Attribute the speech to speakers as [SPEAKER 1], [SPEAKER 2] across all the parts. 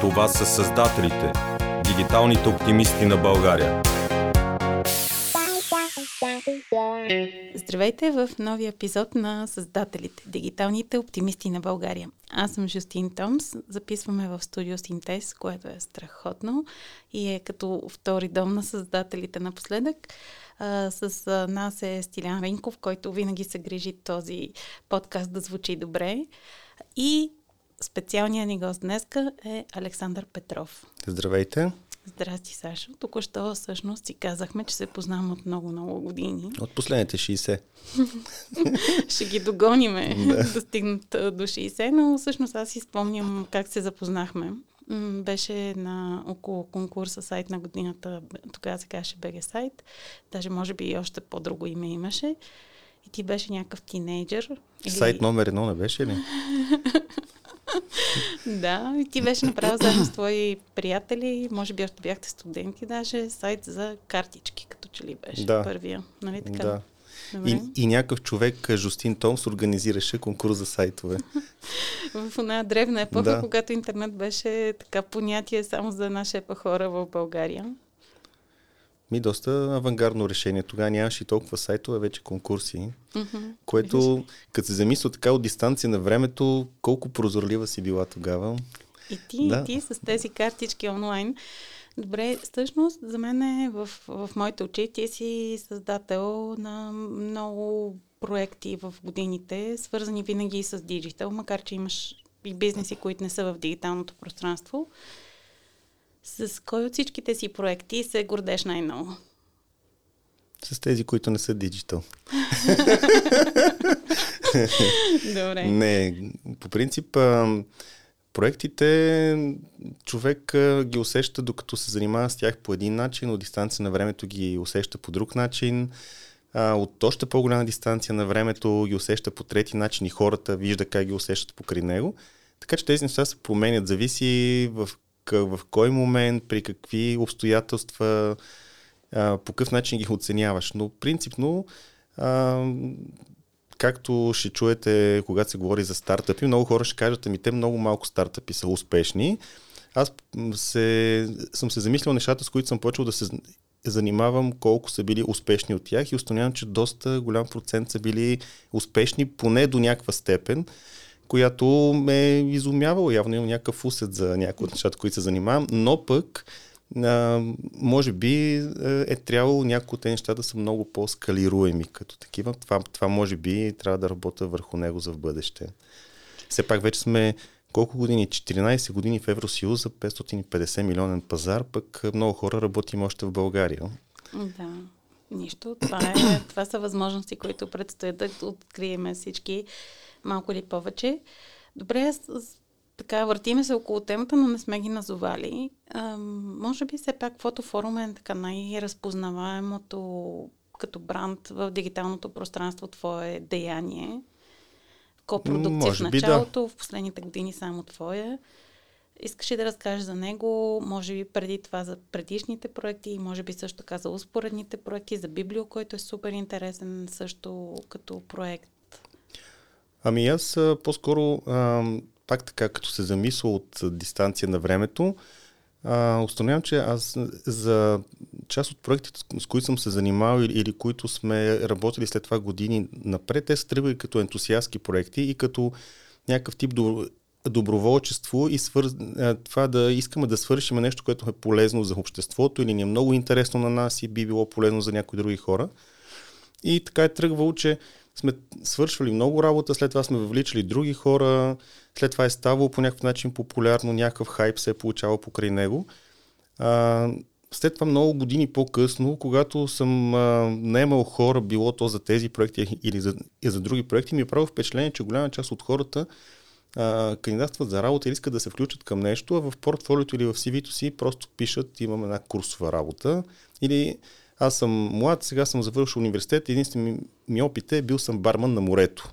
[SPEAKER 1] Това са създателите, дигиталните оптимисти на България.
[SPEAKER 2] Здравейте в новия епизод на Създателите, дигиталните оптимисти на България. Аз съм Жустин Томс, записваме в студио Синтез, което е страхотно и е като втори дом на създателите напоследък. С нас е Стилян Ринков, който винаги се грижи този подкаст да звучи добре. И специалният ни гост днеска е Александър Петров.
[SPEAKER 3] Здравейте!
[SPEAKER 2] Здрасти, Сашо. Току-що всъщност си казахме, че се познавам от много-много години.
[SPEAKER 3] От последните 60.
[SPEAKER 2] Ще ги догониме да. да стигнат до 60, но всъщност аз си спомням как се запознахме. Беше на около конкурса сайт на годината, тогава се казваше БГ сайт, даже може би и още по-друго име имаше. И ти беше някакъв тинейджър.
[SPEAKER 3] Или... Сайт номер едно не беше ли?
[SPEAKER 2] да, и ти беше направил заедно с твои приятели, може би още бяхте студенти даже, сайт за картички, като че ли беше да. първия. Нали така?
[SPEAKER 3] Да. И, и някакъв човек, Жустин Томс, организираше конкурс за сайтове.
[SPEAKER 2] в една древна епоха, да. когато интернет беше така понятие само за една шепа хора в България.
[SPEAKER 3] Ми доста авангардно решение. Тогава нямаше и толкова сайтове, вече конкурси, mm-hmm. което, като се замисля така от дистанция на времето, колко прозорлива си била тогава.
[SPEAKER 2] И ти, да. и ти с тези картички онлайн. Добре, всъщност за мен е в, в моите очи ти си създател на много проекти в годините, свързани винаги с диджитал, макар че имаш и бизнеси, които не са в дигиталното пространство. С кой от всичките си проекти се гордеш най-много?
[SPEAKER 3] С тези, които не са диджитал.
[SPEAKER 2] Добре.
[SPEAKER 3] Не, по принцип, проектите човек ги усеща докато се занимава с тях по един начин, от дистанция на времето ги усеща по друг начин, от още по-голяма дистанция на времето ги усеща по трети начин и хората вижда как ги усещат покрай него. Така че тези неща се променят, зависи в в кой момент, при какви обстоятелства, а, по какъв начин ги оценяваш. Но принципно, а, както ще чуете, когато се говори за стартъпи, много хора ще кажат, ами те много малко стартъпи са успешни. Аз се, съм се замислил нещата, с които съм почел да се занимавам колко са били успешни от тях и установявам, че доста голям процент са били успешни поне до някаква степен която ме е изумявала. Явно имам някакъв усет за някои от нещата, които се занимавам, но пък а, може би е, е трябвало някои от тези неща да са много по-скалируеми като такива. Това, това може би трябва да работя върху него за в бъдеще. Все пак вече сме колко години? 14 години в Евросъюза, 550 милионен пазар, пък много хора работим още в България.
[SPEAKER 2] Да. Нищо. Това, е, това са възможности, които предстоят да открием всички малко или повече. Добре, така въртиме се около темата, но не сме ги назовали. А, може би все пак фотофорум е така най-разпознаваемото като бранд в дигиталното пространство твое деяние. Копродукция в началото, да. в последните години само твоя. Искаш ли да разкажеш за него, може би преди това за предишните проекти, може би също така за успоредните проекти, за Библио, който е супер интересен също като проект.
[SPEAKER 3] Ами аз по-скоро, а, пак така, като се замисля от дистанция на времето, а, установявам, че аз за част от проектите, с които съм се занимавал или, или които сме работили след това години напред, те са тръгвали като ентусиастски проекти и като някакъв тип до, доброволчество и свър... това да искаме да свършим нещо, което е полезно за обществото или ни е много интересно на нас и би било полезно за някои други хора. И така е тръгвало, че сме свършвали много работа, след това сме въвличали други хора, след това е ставало по някакъв начин популярно, някакъв хайп се е получавал покрай него. А, след това много години по-късно, когато съм наемал хора, било то за тези проекти или за, и за други проекти, ми е правило впечатление, че голяма част от хората а, кандидатстват за работа или искат да се включат към нещо, а в портфолиото или в CV-то си просто пишат, имам една курсова работа или аз съм млад, сега съм завършил университет, единствен ми, ми опит е бил съм барман на морето.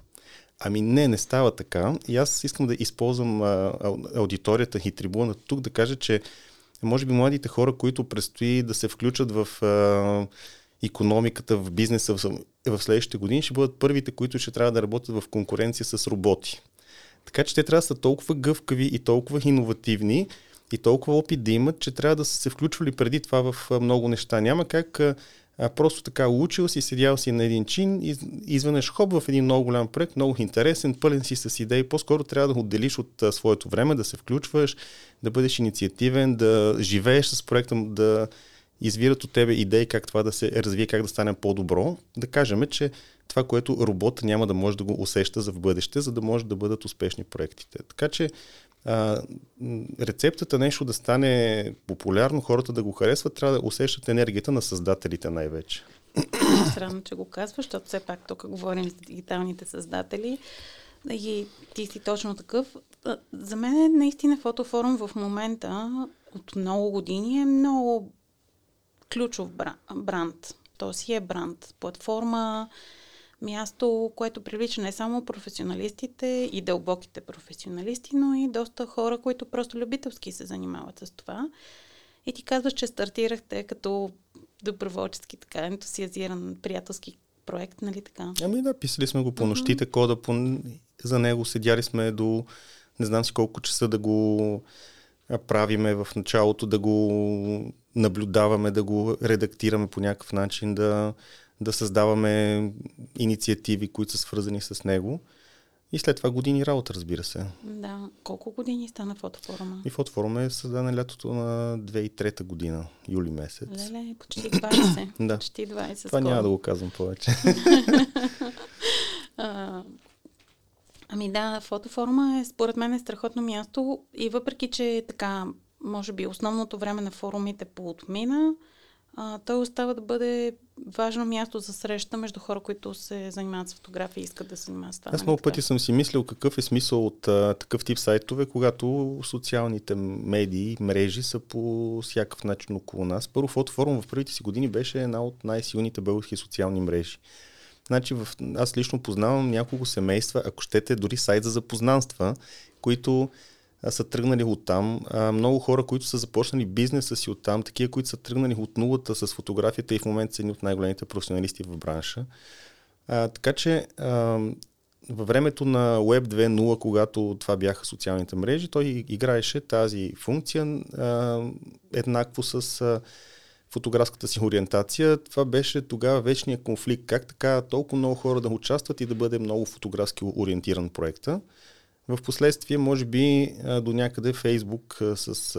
[SPEAKER 3] Ами не, не става така. И аз искам да използвам а, аудиторията и трибуна тук да кажа, че може би младите хора, които предстои да се включат в а, економиката, в бизнеса в, в следващите години, ще бъдат първите, които ще трябва да работят в конкуренция с роботи. Така че те трябва да са толкова гъвкави и толкова иновативни, и толкова опит да имат, че трябва да са се включвали преди това в много неща. Няма как а, просто така учил си, седял си на един чин и изведнъж хоп в един много голям проект, много интересен, пълен си с идеи. По-скоро трябва да отделиш от а, своето време, да се включваш, да бъдеш инициативен, да живееш с проекта, да извират от тебе идеи как това да се развие, как да стане по-добро. Да кажем, че това, което робота няма да може да го усеща за в бъдеще, за да може да бъдат успешни проектите. Така че а, рецептата нещо да стане популярно, хората да го харесват, трябва да усещат енергията на създателите най-вече.
[SPEAKER 2] Странно, че го казваш, защото все пак тук говорим за дигиталните създатели. И ти си точно такъв. За мен е наистина фотофорум в момента от много години е много ключов бранд. То си е бранд. Платформа, място, което привлича не само професионалистите и дълбоките професионалисти, но и доста хора, които просто любителски се занимават с това. И ти казваш, че стартирахте като доброволчески, така ентусиазиран приятелски проект, нали така?
[SPEAKER 3] Ами да, писали сме го по нощите, mm-hmm. кода по... за него седяли сме до не знам си колко часа да го правиме в началото, да го наблюдаваме, да го редактираме по някакъв начин, да, да създаваме инициативи, които са свързани с него. И след това години работа, разбира се.
[SPEAKER 2] Да. Колко години стана фотофорума?
[SPEAKER 3] И фотофорума е създана лятото на 2003 година, юли месец.
[SPEAKER 2] Леле, почти 20.
[SPEAKER 3] да.
[SPEAKER 2] Почти 20.
[SPEAKER 3] Това скоро. няма да го казвам повече.
[SPEAKER 2] а, ами да, фотофорума е според мен е страхотно място и въпреки, че така, може би основното време на форумите поотмина, а, той остава да бъде важно място за среща между хора, които се занимават с фотография и искат да се занимават с това.
[SPEAKER 3] Аз много пъти съм си мислил какъв е смисъл от а, такъв тип сайтове, когато социалните медии, мрежи са по всякакъв начин около нас. Първо, фотофорум в първите си години беше една от най-силните български социални мрежи. Значи, в... аз лично познавам няколко семейства, ако щете, дори сайт за запознанства, които са тръгнали от там. много хора, които са започнали бизнеса си от там, такива, които са тръгнали от нулата с фотографията и в момента са едни от най-големите професионалисти в бранша. Така че във времето на Web 2.0, когато това бяха социалните мрежи, той играеше тази функция еднакво с фотографската си ориентация. Това беше тогава вечния конфликт. Как така толкова много хора да участват и да бъде много фотографски ориентиран проекта. В последствие, може би, до някъде Фейсбук с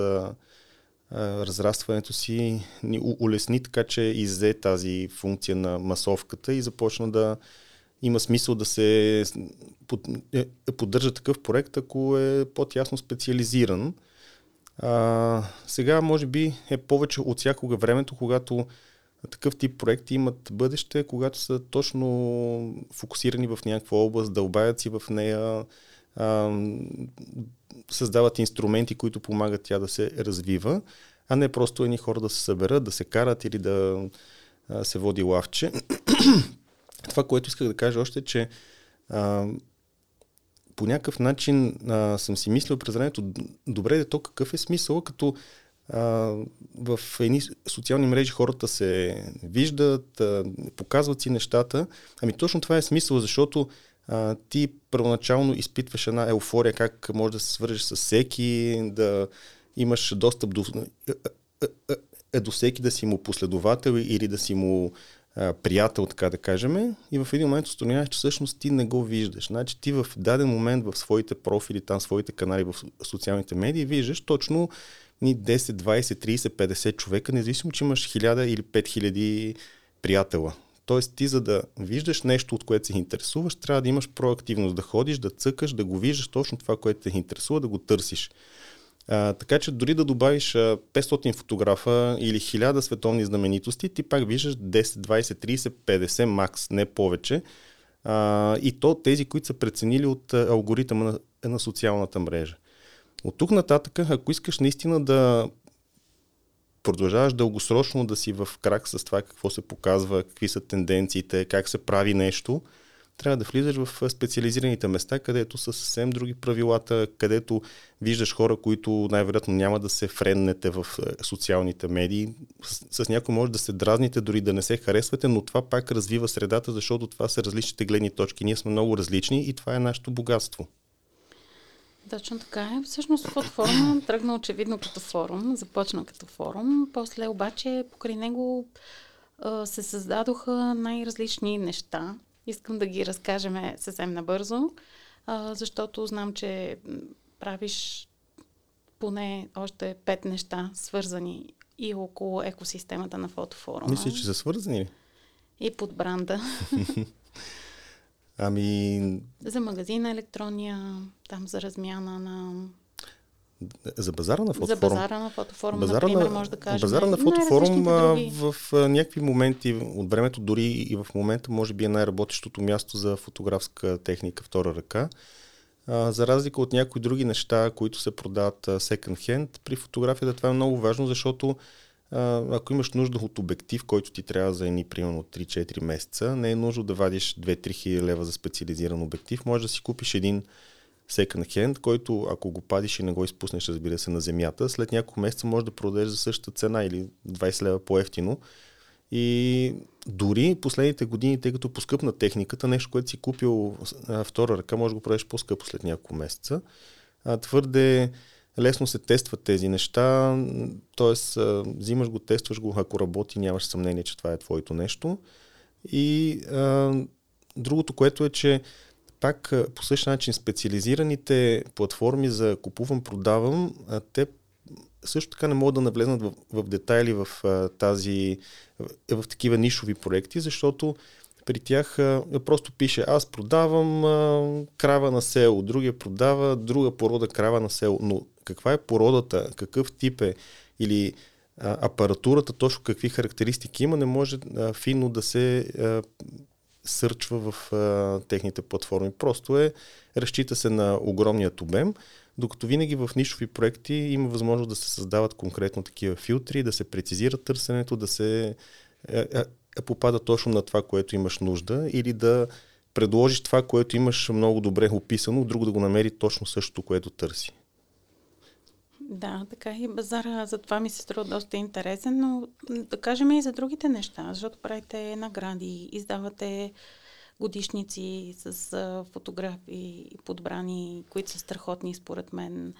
[SPEAKER 3] разрастването си ни улесни, така че иззе тази функция на масовката и започна да има смисъл да се е, поддържа такъв проект, ако е по-тясно специализиран. А, сега, може би, е повече от всякога времето, когато такъв тип проекти имат бъдеще, когато са точно фокусирани в някаква област, дълбаят си в нея, а, създават инструменти, които помагат тя да се развива, а не просто едни хора да се съберат, да се карат или да а, се води лавче. Това, което исках да кажа още, че а, по някакъв начин а, съм си мислил през времето, добре, де то какъв е смисъл, като а, в едни социални мрежи хората се виждат, а, показват си нещата. Ами точно това е смисъл, защото а, ти първоначално изпитваш една еуфория, как може да се свържеш с всеки, да имаш достъп до, е, до всеки, да си му последовател или да си му а, приятел, така да кажем. И в един момент установяваш, че всъщност ти не го виждаш. Значи ти в даден момент в своите профили, там своите канали в социалните медии, виждаш точно ни 10, 20, 30, 50 човека, независимо, че имаш 1000 или 5000 приятела. Тоест ти за да виждаш нещо, от което се интересуваш, трябва да имаш проактивност, да ходиш, да цъкаш, да го виждаш точно това, което те интересува, да го търсиш. А, така че дори да добавиш а, 500 фотографа или 1000 световни знаменитости, ти пак виждаш 10, 20, 30, 50 макс, не повече. А, и то тези, които са преценили от алгоритъма на, на социалната мрежа. От тук нататък, ако искаш наистина да продължаваш дългосрочно да си в крак с това какво се показва, какви са тенденциите, как се прави нещо, трябва да влизаш в специализираните места, където са съвсем други правилата, където виждаш хора, които най-вероятно няма да се френнете в социалните медии. С, с някой може да се дразните, дори да не се харесвате, но това пак развива средата, защото това са различните гледни точки. Ние сме много различни и това е нашето богатство.
[SPEAKER 2] Точно така е. Всъщност фотофорум тръгна очевидно като форум, започна като форум, после обаче покрай него се създадоха най-различни неща. Искам да ги разкажем съвсем набързо, защото знам, че правиш поне още пет неща, свързани и около екосистемата на фотофорума.
[SPEAKER 3] Мисля, че са свързани?
[SPEAKER 2] И под бранда.
[SPEAKER 3] ами...
[SPEAKER 2] За магазина електрония, там за размяна на
[SPEAKER 3] за базара на фотофорум. За
[SPEAKER 2] базара на фотофорум, базара например, на, може да кажем.
[SPEAKER 3] Базара на фотофорум в някакви моменти от времето, дори и в момента, може би е най-работещото място за фотографска техника втора ръка. А, за разлика от някои други неща, които се продават second hand, при фотографията това е много важно, защото ако имаш нужда от обектив, който ти трябва за едни примерно 3-4 месеца, не е нужно да вадиш 2-3 хиляди лева за специализиран обектив, може да си купиш един second hand, който ако го падиш и не го изпуснеш, разбира се, на земята, след няколко месеца може да продадеш за същата цена или 20 лева по-ефтино. И дори последните години, тъй като поскъпна техниката, нещо, което си купил втора ръка, може да го продадеш по-скъпо след няколко месеца. А, твърде лесно се тестват тези неща, т.е. взимаш го, тестваш го, ако работи, нямаш съмнение, че това е твоето нещо. И а, другото, което е, че пак по същия начин специализираните платформи за купувам-продавам, те също така не могат да навлезнат в, в детайли в тази, в, в такива нишови проекти, защото при тях а, просто пише аз продавам а, крава на село, другия продава друга порода крава на село. Но каква е породата, какъв тип е или а, апаратурата, точно какви характеристики има, не може а, финно да се а, сърчва в а, техните платформи. Просто е, разчита се на огромният обем, докато винаги в нишови проекти има възможност да се създават конкретно такива филтри, да се прецизира търсенето, да се попада точно на това, което имаш нужда или да предложиш това, което имаш много добре описано, друго да го намери точно същото, което търси.
[SPEAKER 2] Да, така и базара за това ми се струва доста интересен, но да кажем и за другите неща, защото правите награди, издавате годишници с фотографии подбрани, които са страхотни според мен.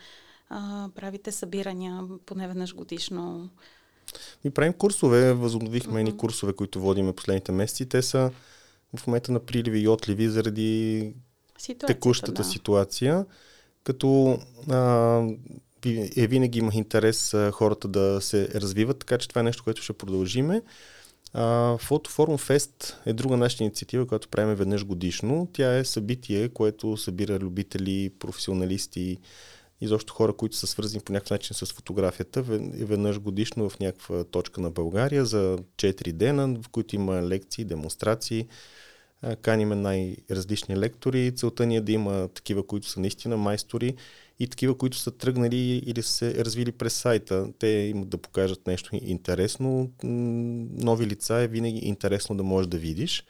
[SPEAKER 2] Правите събирания поне веднъж годишно.
[SPEAKER 3] Ми правим курсове, възобновихме mm-hmm. курсове, които водиме последните месеци. Те са в момента на приливи и отливи заради текущата да. ситуация. Като а, е, винаги има интерес а, хората да се развиват, така че това е нещо, което ще продължиме. Фотофорум Фест е друга наша инициатива, която правим веднъж годишно. Тя е събитие, което събира любители, професионалисти, изобщо хора, които са свързани по някакъв начин с фотографията, веднъж годишно в някаква точка на България за 4 дена, в които има лекции, демонстрации. Каниме най-различни лектори. Целта ни е да има такива, които са наистина майстори и такива, които са тръгнали или са се развили през сайта. Те имат да покажат нещо интересно. Нови лица е винаги интересно да можеш да видиш.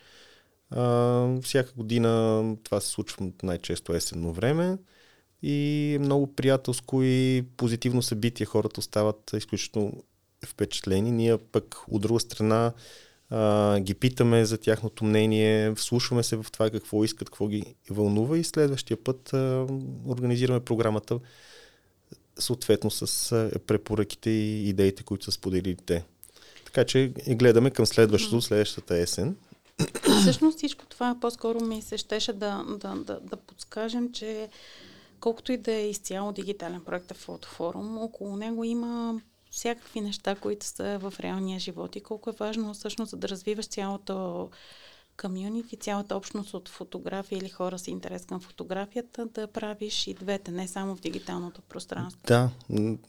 [SPEAKER 3] Всяка година това се случва най-често есенно време и е много приятелско и позитивно събитие. Хората остават изключително впечатлени. Ние пък от друга страна а, ги питаме за тяхното мнение, вслушваме се в това какво искат, какво ги вълнува и следващия път а, организираме програмата съответно с а, препоръките и идеите, които са споделили те. Така че гледаме към следващото, следващата есен.
[SPEAKER 2] Всъщност всичко това по-скоро ми се щеше да, да, да, да подскажем, че колкото и да е изцяло дигитален проект в фотофорум, около него има всякакви неща, които са в реалния живот и колко е важно всъщност за да развиваш цялото комюнити, цялата общност от фотографии или хора с интерес към фотографията, да правиш и двете, не само в дигиталното пространство.
[SPEAKER 3] Да,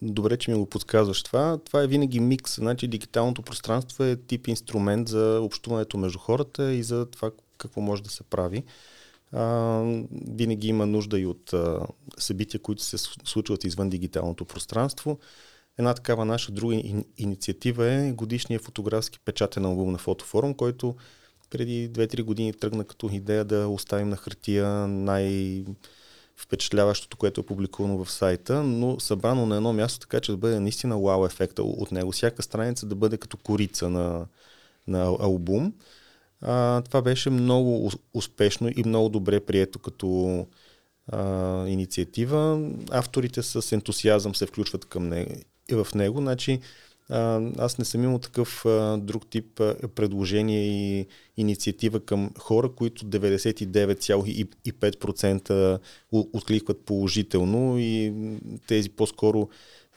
[SPEAKER 3] добре, че ми го подсказваш това. Това е винаги микс. Значи дигиталното пространство е тип инструмент за общуването между хората и за това какво може да се прави. Винаги има нужда и от събития, които се случват извън дигиталното пространство. Една такава наша друга инициатива е годишния фотографски печатен албум на Фотофорум, който преди 2-3 години тръгна като идея да оставим на хартия най- впечатляващото, което е публикувано в сайта, но събрано на едно място, така че да бъде наистина вау ефекта от него. Всяка страница да бъде като корица на, на албум. А, това беше много успешно и много добре прието като а, инициатива. Авторите с ентусиазъм се включват към не, в него. Значи, а, аз не съм имал такъв а, друг тип а, предложение и инициатива към хора, които 99,5% откликват положително и тези по-скоро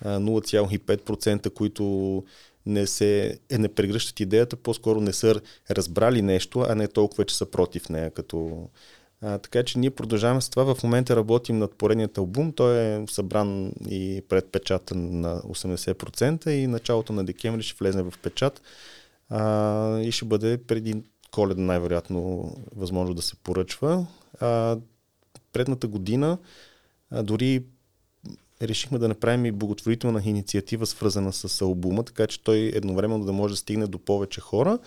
[SPEAKER 3] 0,5%, които не, се, е, не прегръщат идеята, по-скоро не са разбрали нещо, а не толкова, че са против нея. Като... А, така че ние продължаваме с това. В момента работим над поредният албум. Той е събран и предпечатан на 80% и началото на декември ще влезе в печат а, и ще бъде преди коледа най-вероятно възможно да се поръчва. А, предната година а, дори решихме да направим и благотворителна инициатива, свързана с албума, така че той едновременно да може да стигне до повече хора,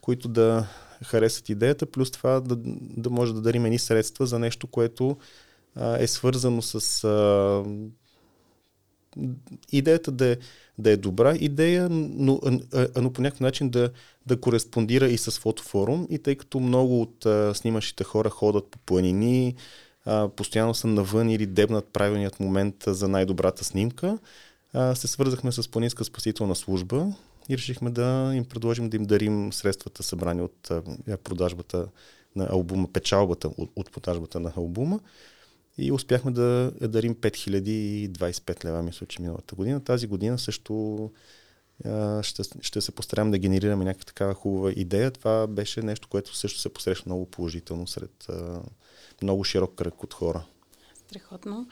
[SPEAKER 3] които да харесат идеята, плюс това да, да може да дарим едни средства за нещо, което а, е свързано с а, идеята да е, да е добра идея, но, но по някакъв начин да, да кореспондира и с фотофорум. И тъй като много от а, снимащите хора ходят по планини, а, постоянно са навън или дебнат правилният момент за най-добрата снимка, а, се свързахме с Планинска спасителна служба и решихме да им предложим да им дарим средствата събрани от а, продажбата на албума, печалбата от, от продажбата на албума. И успяхме да дарим 5025 лева, мисля, че миналата година. Тази година също ще, ще се постараем да генерираме някаква такава хубава идея. Това беше нещо, което също се посреща много положително сред много широк кръг от хора.
[SPEAKER 2] Страхотно.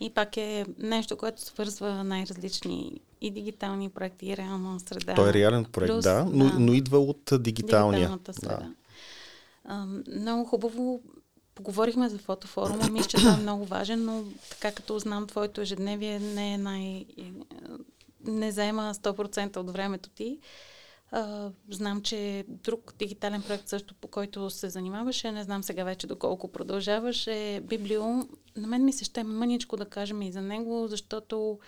[SPEAKER 2] И пак е нещо, което свързва най-различни и дигитални проекти, и реална среда.
[SPEAKER 3] Той е реален проект, Плюс, да, но, да, но идва от дигиталния.
[SPEAKER 2] Дигиталната среда. Да. А, много хубаво поговорихме за фотофорума. Мисля, че това е много важен, но така като знам твоето ежедневие не е най... не заема 100% от времето ти. Знам, че друг дигитален проект също, по който се занимаваше, не знам сега вече доколко продължаваш, е Библио. На мен ми се ще мъничко да кажем и за него, защото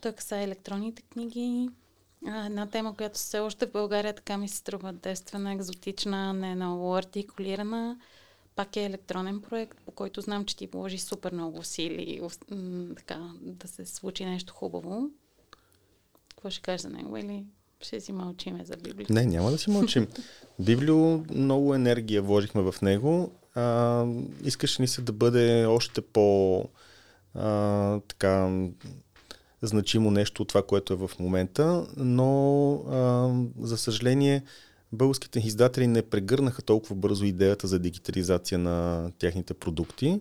[SPEAKER 2] той са електронните книги. А, една тема, която все още в България така ми се струва девствена, екзотична, не много артикулирана. Пак е електронен проект, по който знам, че ти положи супер много усилия така, да се случи нещо хубаво. Какво ще кажеш за него или ще си мълчиме за Библио.
[SPEAKER 3] Не, няма да си мълчим. Библио много енергия вложихме в него. А, искаше ни се да бъде още по а, така значимо нещо от това, което е в момента, но а, за съжаление българските издатели не прегърнаха толкова бързо идеята за дигитализация на тяхните продукти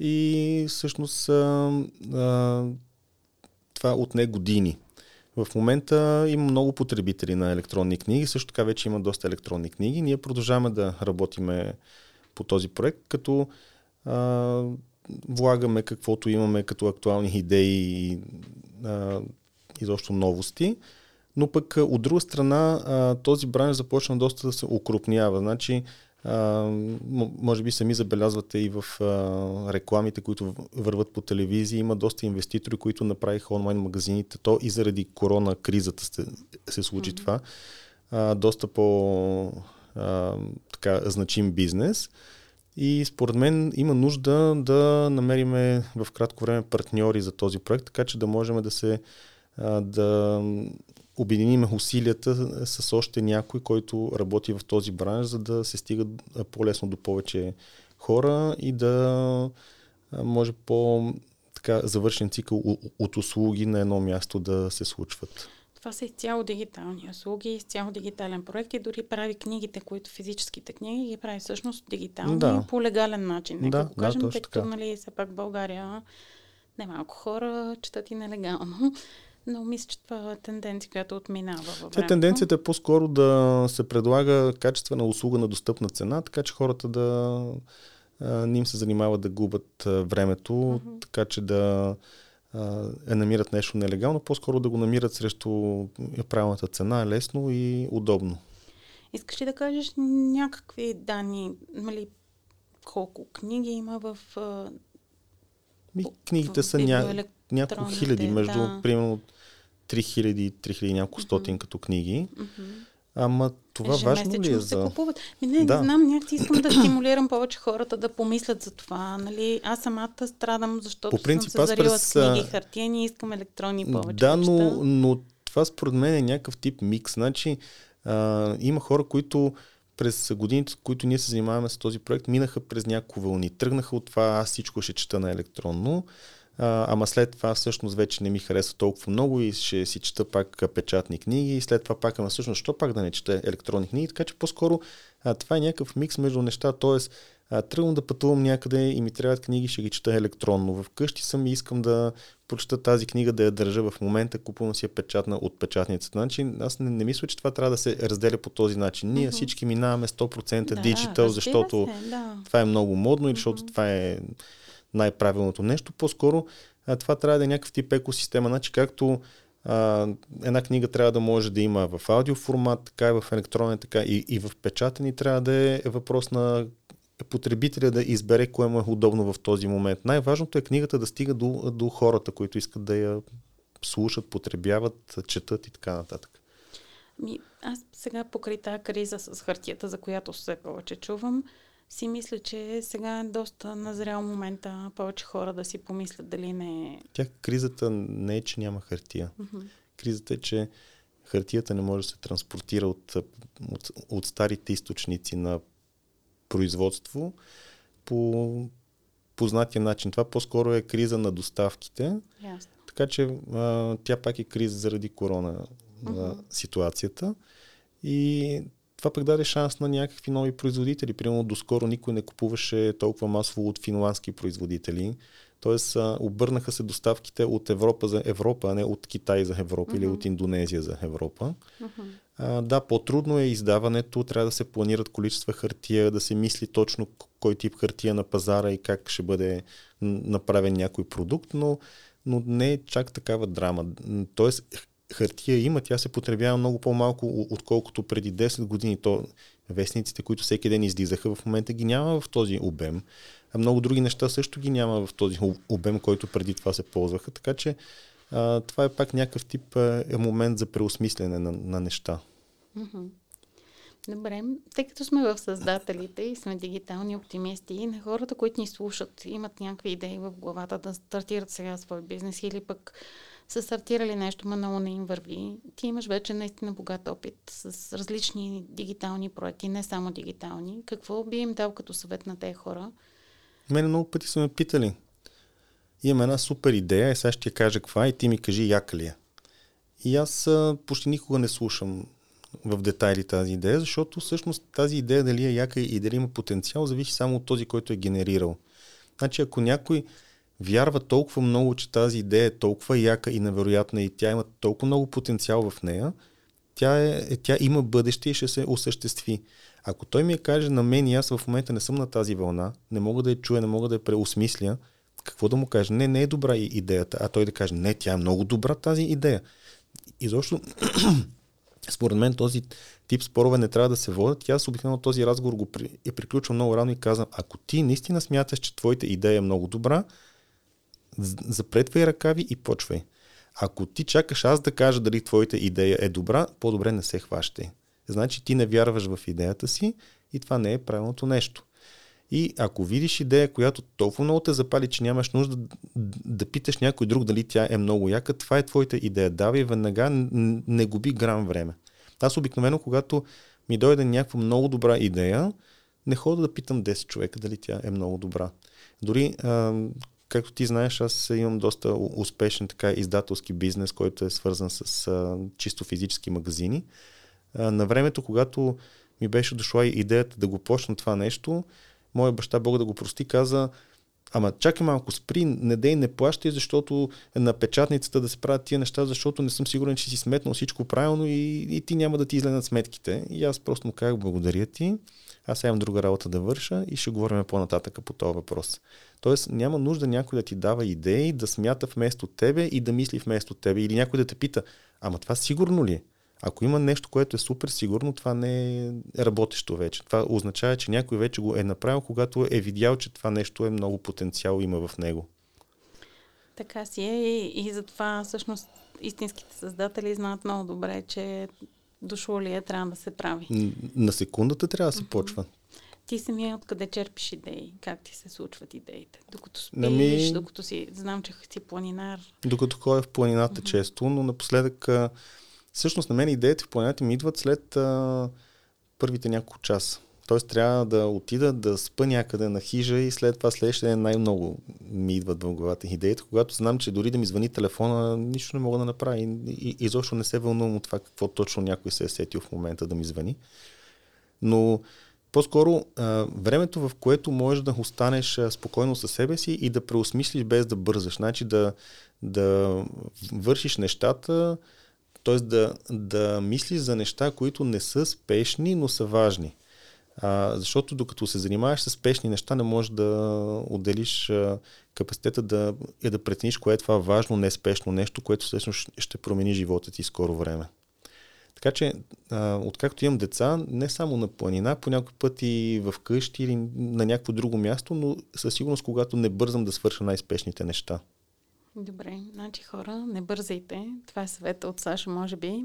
[SPEAKER 3] и всъщност а, а, това отне години. В момента има много потребители на електронни книги, също така вече има доста електронни книги. Ние продължаваме да работиме по този проект, като а, влагаме каквото имаме като актуални идеи и изобщо новости. Но пък от друга страна а, този бранш започна доста да се укрупнява. Значи а, може би сами забелязвате и в а, рекламите, които върват по телевизии, има доста инвеститори, които направиха онлайн магазините. То и заради корона кризата се, се случи mm-hmm. това. А, доста по а, така, значим бизнес. И според мен има нужда да намериме в кратко време партньори за този проект, така че да можем да се да обединим усилията с още някой, който работи в този бранш, за да се стига по-лесно до повече хора и да може по така завършен цикъл от услуги на едно място да се случват.
[SPEAKER 2] Това са изцяло дигитални услуги, изцяло дигитален проект и дори прави книгите, които физическите книги ги прави всъщност дигитални да. по легален начин. Нека
[SPEAKER 3] да,
[SPEAKER 2] го кажем,
[SPEAKER 3] да,
[SPEAKER 2] тъй като нали, все пак България немалко хора четат и нелегално. Но мисля, че това е тенденция, която отминава във времето.
[SPEAKER 3] Тенденцията е по-скоро да се предлага качествена услуга на достъпна цена, така че хората да не им се занимават да губят времето, uh-huh. така че да е намират нещо нелегално, по-скоро да го намират срещу правилната цена, лесно и удобно.
[SPEAKER 2] Искаш ли да кажеш някакви данни, нали, колко книги има в...
[SPEAKER 3] Ми, книгите в, са ня... няколко хиляди, между да. примерно 3000, 3000 няколко стотин mm-hmm. като книги. Mm-hmm. Ама това важно ли е
[SPEAKER 2] се
[SPEAKER 3] за...
[SPEAKER 2] купуват. Ми, не, да. не знам, някакси искам да стимулирам повече хората да помислят за това. Нали? Аз самата страдам, защото По принцип, съм се зарила през... с книги хартия, искам електронни повече
[SPEAKER 3] Да, но, но това според мен е някакъв тип микс. Значи, а, има хора, които през годините, които ние се занимаваме с този проект, минаха през няколко вълни. Тръгнаха от това, аз всичко ще чета на електронно, а, ама след това всъщност вече не ми харесва толкова много и ще си чета пак печатни книги и след това пак, ама всъщност, що пак да не чета електронни книги, така че по-скоро а, това е някакъв микс между неща, т.е. тръгвам да пътувам някъде и ми трябват книги, ще ги чета електронно. Вкъщи съм и искам да прочета тази книга, да я държа в момента, купувам си я печатна от печатницата. Значи, аз не, не мисля, че това трябва да се разделя по този начин. Ние mm-hmm. всички минаваме 100% да, диджитал, защото се, да. това е много модно или защото mm-hmm. това е най-правилното нещо. По-скоро а, това трябва да е някакъв тип екосистема. Значи, както а, една книга трябва да може да има в аудиоформат, така и в електронен, така и, и в печатани трябва да е въпрос на потребителя да избере кое му е удобно в този момент. Най-важното е книгата да стига до, до хората, които искат да я слушат, потребяват, четат и така нататък.
[SPEAKER 2] Ми, аз сега покрай тази криза с хартията, за която все повече чувам, си мисля, че сега е доста назрял момента повече хора да си помислят дали не е...
[SPEAKER 3] Тя кризата не е, че няма хартия. Mm-hmm. Кризата е, че хартията не може да се транспортира от, от, от старите източници на производство по познатия начин. Това по-скоро е криза на доставките.
[SPEAKER 2] Ясно.
[SPEAKER 3] Така че а, тя пак е криза заради корона uh-huh. ситуацията. И това пък даде шанс на някакви нови производители. Примерно доскоро никой не купуваше толкова масово от финландски производители. Тоест обърнаха се доставките от Европа за Европа, а не от Китай за Европа uh-huh. или от Индонезия за Европа. Uh-huh. А, да, по-трудно е издаването, трябва да се планират количества хартия, да се мисли точно кой тип хартия на пазара и как ще бъде направен някой продукт, но, но не е чак такава драма. Тоест, хартия има, тя се потребява много по-малко, отколкото преди 10 години. То вестниците, които всеки ден излизаха, в момента ги няма в този обем. А много други неща също ги няма в този обем, който преди това се ползваха. Така че а, това е пак някакъв тип е момент за преосмислене на, на неща.
[SPEAKER 2] Добре, тъй като сме в създателите и сме дигитални оптимисти, и на хората, които ни слушат, имат някакви идеи в главата да стартират сега свой бизнес или пък са стартирали нещо, но много не им върви. Ти имаш вече наистина богат опит с различни дигитални проекти, не само дигитални. Какво би им дал като съвет на тези хора?
[SPEAKER 3] Мене много пъти са ме питали. Имам една супер идея и сега ще ти кажа каква и ти ми кажи яка ли е. И аз почти никога не слушам в детайли тази идея, защото всъщност тази идея дали е яка и дали има потенциал, зависи само от този, който е генерирал. Значи ако някой вярва толкова много, че тази идея е толкова яка и невероятна и тя има толкова много потенциал в нея, тя, е, тя има бъдеще и ще се осъществи. Ако той ми каже на мен и аз в момента не съм на тази вълна, не мога да я чуя, не мога да я преосмисля, какво да му каже? Не, не е добра идеята, а той да каже, не, тя е много добра тази идея. И защо според мен този тип спорове не трябва да се водят. Аз обикновено този разговор го при, е приключвам много рано и казвам, ако ти наистина смяташ, че твоята идея е много добра, запретвай ръкави и почвай. Ако ти чакаш аз да кажа дали твоята идея е добра, по-добре не се хващай. Значи ти не вярваш в идеята си и това не е правилното нещо. И ако видиш идея, която толкова много те запали, че нямаш нужда да, да питаш някой друг дали тя е много яка, това е твоята идея. Давай веднага, не губи грам време. Аз обикновено, когато ми дойде някаква много добра идея, не хода да питам 10 човека дали тя е много добра. Дори, а, както ти знаеш, аз имам доста успешен така издателски бизнес, който е свързан с а, чисто физически магазини. А, на времето, когато ми беше дошла идеята да го почна това нещо, моя баща, Бог да го прости, каза, Ама чакай малко, спри, не дей, не плащай, защото на печатницата да се правят тия неща, защото не съм сигурен, че си сметнал всичко правилно и, и ти няма да ти излезат сметките. И аз просто му казах, благодаря ти, аз имам друга работа да върша и ще говорим по-нататък по този въпрос. Тоест няма нужда някой да ти дава идеи, да смята вместо тебе и да мисли вместо тебе. Или някой да те пита, ама това сигурно ли е? Ако има нещо, което е супер сигурно, това не е работещо вече. Това означава, че някой вече го е направил, когато е видял, че това нещо е много потенциал има в него.
[SPEAKER 2] Така си е и, и затова всъщност истинските създатели знаят много добре, че дошло ли е, трябва да се прави.
[SPEAKER 3] На секундата трябва да се почва.
[SPEAKER 2] Ти самия откъде черпиш идеи? Как ти се случват идеите? Докато спиш,
[SPEAKER 3] Ами-
[SPEAKER 2] докато си... Знам, че си планинар.
[SPEAKER 3] Докато ходя в планината често, но напоследък всъщност на мен идеите в планината ми идват след а, първите няколко часа. Тоест трябва да отида да спа някъде на хижа и след това следващия ден най-много ми идват в главата идеите, когато знам, че дори да ми звъни телефона, нищо не мога да направя и, и изобщо не се вълнувам от това какво точно някой се е сетил в момента да ми звъни. Но по-скоро а, времето, в което можеш да останеш спокойно със себе си и да преосмислиш без да бързаш. Значи да, да вършиш нещата, т.е. Да, да мислиш за неща, които не са спешни, но са важни. А, защото докато се занимаваш с спешни неща, не можеш да отделиш а, капацитета да, е да прецениш кое е това важно, неспешно нещо, което всъщност ще промени живота ти скоро време. Така че, а, откакто имам деца, не само на планина, по някой път и в къщи или на някакво друго място, но със сигурност, когато не бързам да свърша най-спешните неща.
[SPEAKER 2] Добре, значи хора, не бързайте. Това е съвета от Саша, може би.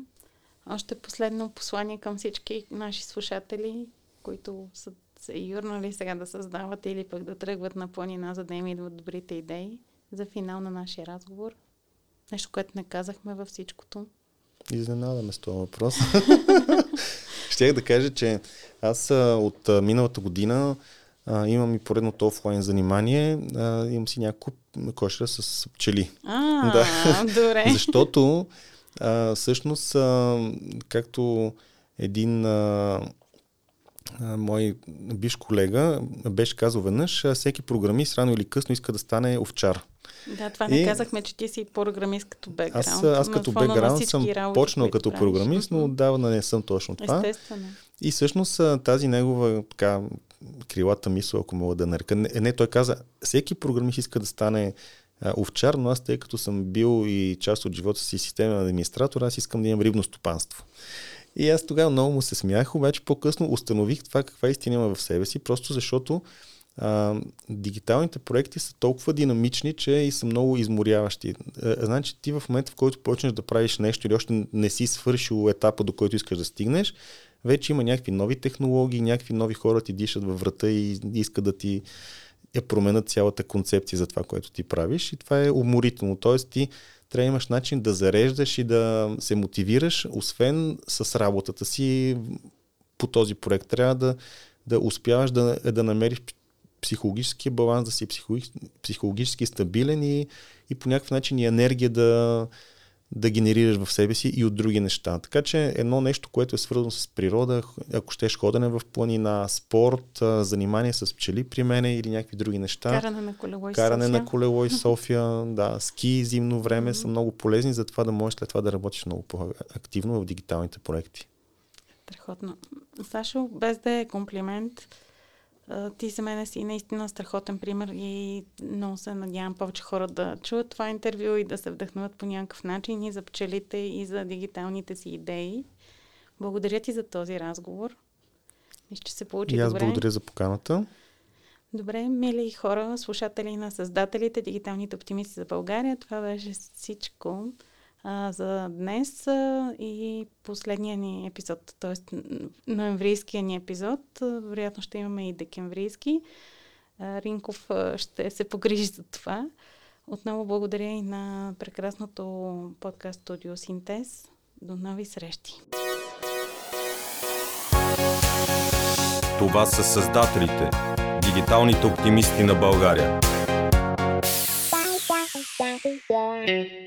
[SPEAKER 2] Още последно послание към всички наши слушатели, които са се юрнали сега да създават или пък да тръгват на планина, за да им идват добрите идеи за финал на нашия разговор. Нещо, което не казахме във всичкото.
[SPEAKER 3] Изненадаме с този въпрос. Щях да кажа, че аз от миналата година а, имам и поредното офлайн занимание. А, имам си няколко кошера с пчели.
[SPEAKER 2] А,
[SPEAKER 3] Да.
[SPEAKER 2] добре.
[SPEAKER 3] Защото а, всъщност, а, както един а, мой биш колега беше казал веднъж, всеки програмист рано или късно иска да стане овчар.
[SPEAKER 2] Да, това не
[SPEAKER 3] И-
[SPEAKER 2] казахме, че ти си програмист като бекграунд.
[SPEAKER 3] Аз, аз като бекграунд съм
[SPEAKER 2] работи,
[SPEAKER 3] почнал като
[SPEAKER 2] правиш.
[SPEAKER 3] програмист, но отдавна не съм точно това.
[SPEAKER 2] Естествено.
[SPEAKER 3] И всъщност тази негова така, крилата мисъл, ако мога да нарека, не, не, той каза, всеки програмист иска да стане а, овчар, но аз тъй като съм бил и част от живота си системен администратор, аз искам да имам рибно стопанство. И аз тогава много му се смях, обаче по-късно установих това каква истина има в себе си, просто защото а, дигиталните проекти са толкова динамични, че и са много изморяващи. А, значи ти в момента, в който почнеш да правиш нещо или още не си свършил етапа, до който искаш да стигнеш, вече има някакви нови технологии, някакви нови хора ти дишат във врата и искат да ти я променят цялата концепция за това, което ти правиш и това е уморително. Тоест ти трябва да имаш начин да зареждаш и да се мотивираш, освен с работата си по този проект. Трябва да, да успяваш да, да намериш психологическия баланс, да си психологически, психологически стабилен и, и по някакъв начин и енергия да, да генерираш в себе си и от други неща. Така че едно нещо, което е свързано с природа, ако щеш ходене в планина, спорт, занимание с пчели при мене или някакви други неща.
[SPEAKER 2] Каране на колело и
[SPEAKER 3] Каране
[SPEAKER 2] София.
[SPEAKER 3] на колело и София, да, ски зимно време са много полезни, за това да можеш след това да работиш много по-активно в дигиталните проекти.
[SPEAKER 2] Страхотно. Сашо, без да е комплимент, ти за мен си наистина страхотен пример и много се надявам повече хора да чуят това интервю и да се вдъхнуват по някакъв начин и за пчелите, и за дигиталните си идеи. Благодаря ти за този разговор. Мисля, че се получи
[SPEAKER 3] И аз
[SPEAKER 2] добре.
[SPEAKER 3] благодаря за поканата.
[SPEAKER 2] Добре, мили хора, слушатели на създателите, дигиталните оптимисти за България, това беше всичко а, за днес а, и последния ни епизод, т.е. ноемврийския ни епизод. А, вероятно ще имаме и декемврийски. А, Ринков а, ще се погрижи за това. Отново благодаря и на прекрасното подкаст студио Синтез. До нови срещи!
[SPEAKER 1] Това са създателите, дигиталните оптимисти на България.
[SPEAKER 4] Bye.